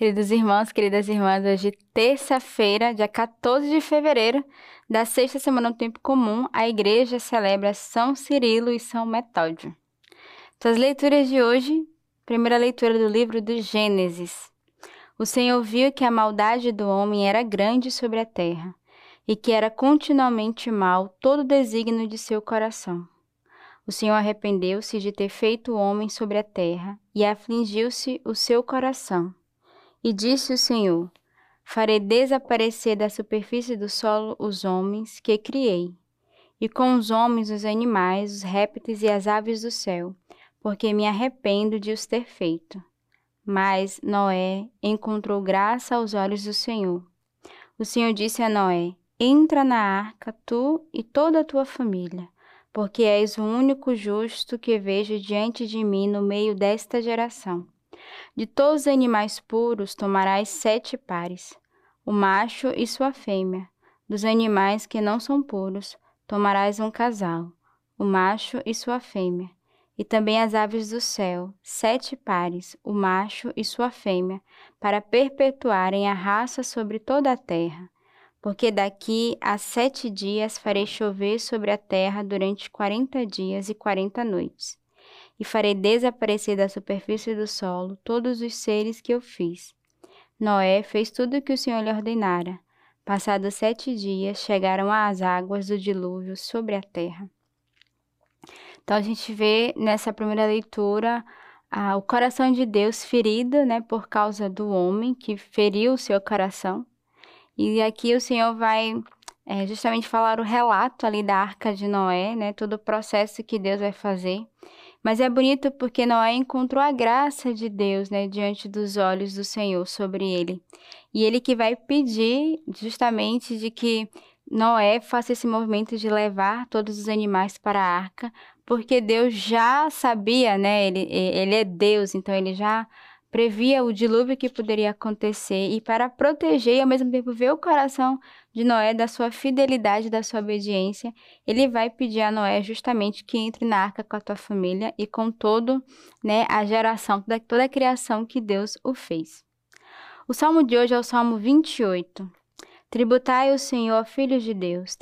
Queridos irmãos, queridas irmãs, hoje, terça-feira, dia 14 de fevereiro, da sexta semana do tempo comum, a igreja celebra São Cirilo e São Metódio. Então, as leituras de hoje, primeira leitura do livro do Gênesis. O Senhor viu que a maldade do homem era grande sobre a terra, e que era continuamente mal todo o desígnio de seu coração. O Senhor arrependeu-se de ter feito o homem sobre a terra, e afligiu-se o seu coração. E disse o Senhor: Farei desaparecer da superfície do solo os homens que criei, e com os homens os animais, os répteis e as aves do céu, porque me arrependo de os ter feito. Mas Noé encontrou graça aos olhos do Senhor. O Senhor disse a Noé: Entra na arca, tu e toda a tua família, porque és o único justo que vejo diante de mim no meio desta geração. De todos os animais puros tomarás sete pares, o macho e sua fêmea. Dos animais que não são puros tomarás um casal, o macho e sua fêmea. E também as aves do céu, sete pares, o macho e sua fêmea, para perpetuarem a raça sobre toda a terra. Porque daqui a sete dias farei chover sobre a terra durante quarenta dias e quarenta noites e farei desaparecer da superfície do solo todos os seres que eu fiz. Noé fez tudo o que o Senhor lhe ordenara. Passados sete dias, chegaram as águas do dilúvio sobre a terra. Então a gente vê nessa primeira leitura ah, o coração de Deus ferido, né, por causa do homem que feriu o seu coração. E aqui o Senhor vai é, justamente falar o relato ali da arca de Noé, né, todo o processo que Deus vai fazer. Mas é bonito porque Noé encontrou a graça de Deus, né, diante dos olhos do Senhor sobre ele. E ele que vai pedir justamente de que Noé faça esse movimento de levar todos os animais para a arca, porque Deus já sabia, né? Ele, ele é Deus, então ele já previa o dilúvio que poderia acontecer e para proteger e ao mesmo tempo ver o coração de Noé da sua fidelidade, da sua obediência, ele vai pedir a Noé justamente que entre na arca com a tua família e com todo, né, a geração, toda, toda a criação que Deus o fez. O salmo de hoje é o salmo 28. Tributai ao Senhor, filhos de Deus,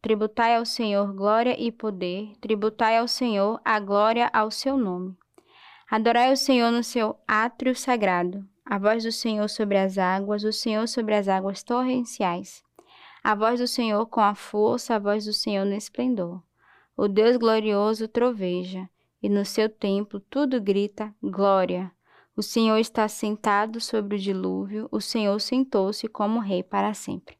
tributai ao Senhor glória e poder, tributai ao Senhor a glória ao seu nome. Adorai o Senhor no seu átrio sagrado, a voz do Senhor sobre as águas, o Senhor sobre as águas torrenciais. A voz do Senhor com a força, a voz do Senhor no esplendor. O Deus glorioso troveja, e no seu templo tudo grita glória. O Senhor está sentado sobre o dilúvio, o Senhor sentou-se como rei para sempre.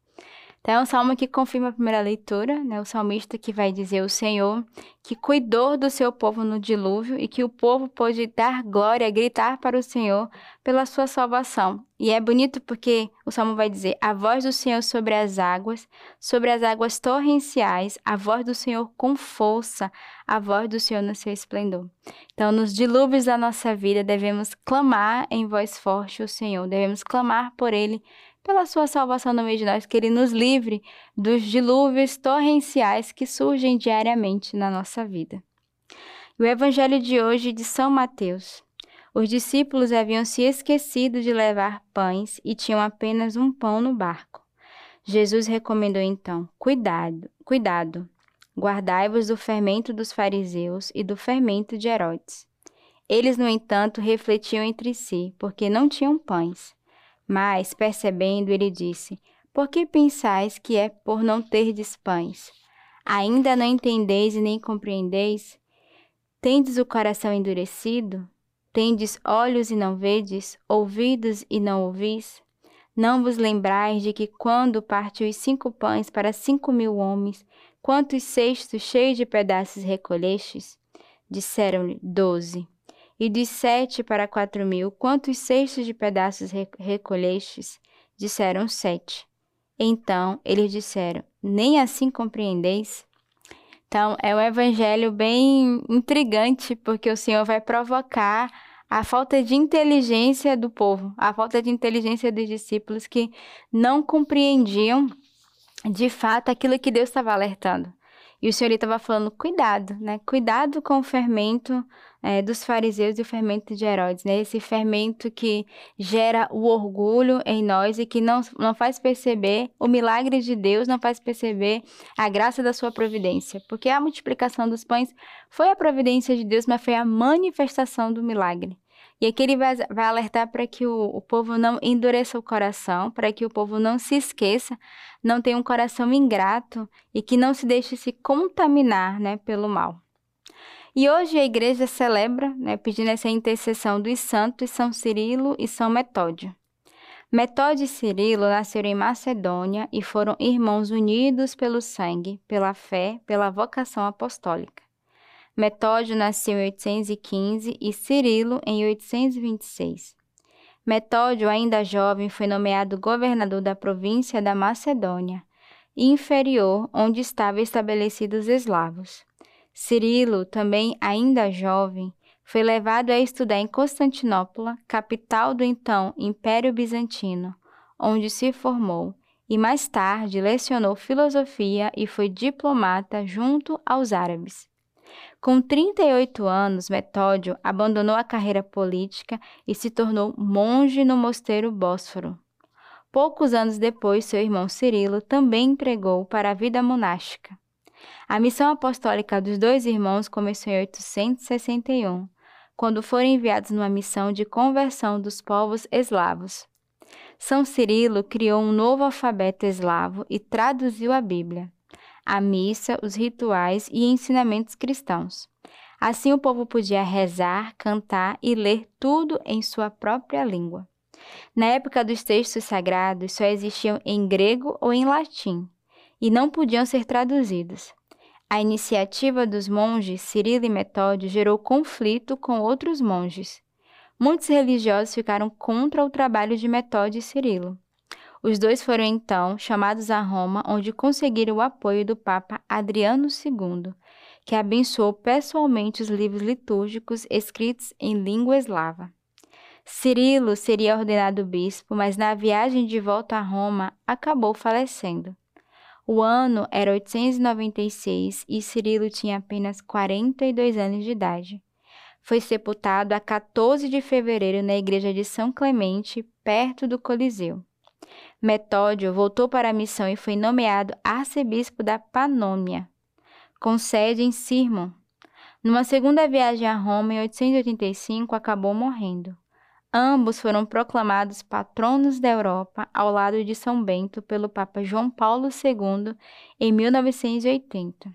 Então, é um salmo que confirma a primeira leitura, né? O salmista que vai dizer o Senhor que cuidou do seu povo no dilúvio e que o povo pôde dar glória, gritar para o Senhor pela sua salvação. E é bonito porque o salmo vai dizer: a voz do Senhor sobre as águas, sobre as águas torrenciais, a voz do Senhor com força, a voz do Senhor no seu esplendor. Então, nos dilúvios da nossa vida, devemos clamar em voz forte o Senhor, devemos clamar por Ele pela sua salvação no meio de nós, que Ele nos livre dos dilúvios torrenciais que surgem diariamente na nossa vida. o Evangelho de hoje de São Mateus. Os discípulos haviam se esquecido de levar pães e tinham apenas um pão no barco. Jesus recomendou então: cuidado, cuidado, guardai-vos do fermento dos fariseus e do fermento de Herodes. Eles, no entanto, refletiam entre si, porque não tinham pães. Mas, percebendo, ele disse: Por que pensais que é por não terdes pães? Ainda não entendeis e nem compreendeis? Tendes o coração endurecido? Tendes olhos e não vedes, ouvidos e não ouvis? Não vos lembrais de que quando partiu os cinco pães para cinco mil homens, quantos cestos cheios de pedaços recolhestes? Disseram-lhe doze. E dos sete para quatro mil, quantos cestos de pedaços recolhestes? Disseram sete. Então eles disseram: Nem assim compreendeis? Então é um evangelho bem intrigante, porque o Senhor vai provocar a falta de inteligência do povo, a falta de inteligência dos discípulos que não compreendiam de fato aquilo que Deus estava alertando. E o Senhor estava falando, cuidado, né? Cuidado com o fermento é, dos fariseus e o fermento de Herodes, né? Esse fermento que gera o orgulho em nós e que não, não faz perceber o milagre de Deus, não faz perceber a graça da sua providência. Porque a multiplicação dos pães foi a providência de Deus, mas foi a manifestação do milagre. E aqui ele vai, vai alertar para que o, o povo não endureça o coração, para que o povo não se esqueça, não tenha um coração ingrato e que não se deixe se contaminar né, pelo mal. E hoje a igreja celebra, né, pedindo essa intercessão dos santos São Cirilo e São Metódio. Metódio e Cirilo nasceram em Macedônia e foram irmãos unidos pelo sangue, pela fé, pela vocação apostólica. Metódio nasceu em 815 e Cirilo em 826. Metódio, ainda jovem, foi nomeado governador da província da Macedônia, inferior, onde estavam estabelecidos os eslavos. Cirilo, também ainda jovem, foi levado a estudar em Constantinopla, capital do então Império Bizantino, onde se formou, e mais tarde lecionou filosofia e foi diplomata junto aos árabes. Com 38 anos, Metódio abandonou a carreira política e se tornou monge no mosteiro Bósforo. Poucos anos depois, seu irmão Cirilo também empregou para a vida monástica. A missão apostólica dos dois irmãos começou em 861, quando foram enviados numa missão de conversão dos povos eslavos. São Cirilo criou um novo alfabeto eslavo e traduziu a Bíblia a missa, os rituais e ensinamentos cristãos. Assim o povo podia rezar, cantar e ler tudo em sua própria língua. Na época dos textos sagrados só existiam em grego ou em latim e não podiam ser traduzidos. A iniciativa dos monges Cirilo e Metódio gerou conflito com outros monges. Muitos religiosos ficaram contra o trabalho de Metódio e Cirilo. Os dois foram então chamados a Roma, onde conseguiram o apoio do Papa Adriano II, que abençoou pessoalmente os livros litúrgicos escritos em língua eslava. Cirilo seria ordenado bispo, mas na viagem de volta a Roma acabou falecendo. O ano era 896 e Cirilo tinha apenas 42 anos de idade. Foi sepultado a 14 de fevereiro na igreja de São Clemente, perto do Coliseu. Metódio voltou para a missão e foi nomeado arcebispo da Panônia, com sede em Sirmon. Numa segunda viagem a Roma, em 885, acabou morrendo. Ambos foram proclamados patronos da Europa ao lado de São Bento pelo Papa João Paulo II em 1980.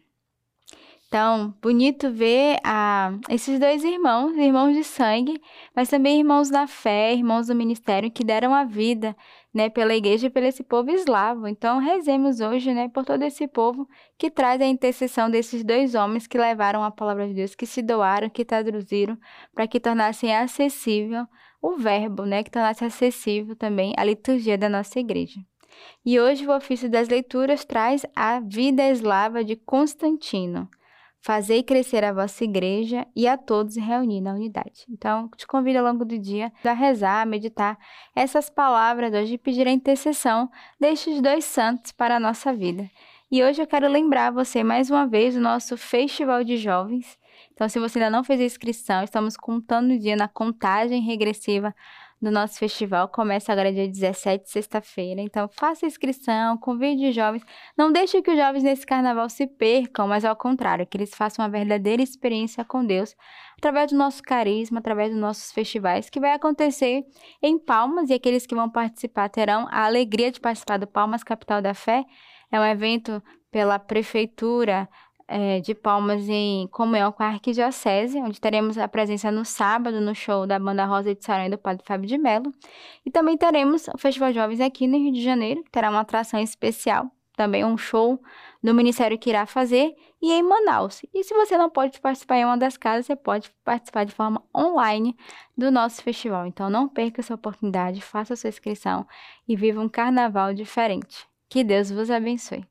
Então, bonito ver ah, esses dois irmãos, irmãos de sangue, mas também irmãos da fé, irmãos do ministério, que deram a vida né, pela igreja e pelo esse povo eslavo. Então, rezemos hoje né, por todo esse povo que traz a intercessão desses dois homens que levaram a palavra de Deus, que se doaram, que traduziram, para que tornassem acessível o verbo, né, que tornasse acessível também a liturgia da nossa igreja. E hoje o ofício das leituras traz a vida eslava de Constantino. Fazei crescer a vossa igreja e a todos reunir na unidade. Então, te convido ao longo do dia a rezar, a meditar essas palavras hoje e pedir a intercessão destes dois santos para a nossa vida. E hoje eu quero lembrar você mais uma vez do nosso Festival de Jovens. Então, se você ainda não fez a inscrição, estamos contando o dia na contagem regressiva do nosso festival. Começa agora dia 17, sexta-feira. Então, faça inscrição, convide os jovens. Não deixe que os jovens nesse carnaval se percam, mas ao contrário, que eles façam uma verdadeira experiência com Deus através do nosso carisma, através dos nossos festivais, que vai acontecer em Palmas e aqueles que vão participar terão a alegria de participar do Palmas Capital da Fé. É um evento pela prefeitura é, de Palmas em comunhão com a Arquidiocese, onde teremos a presença no sábado no show da Banda Rosa de Saranha do Padre Fábio de Mello. E também teremos o Festival Jovens aqui no Rio de Janeiro, que terá uma atração especial, também um show do Ministério que irá fazer, e em Manaus. E se você não pode participar em uma das casas, você pode participar de forma online do nosso festival. Então não perca essa oportunidade, faça sua inscrição e viva um carnaval diferente. Que Deus vos abençoe.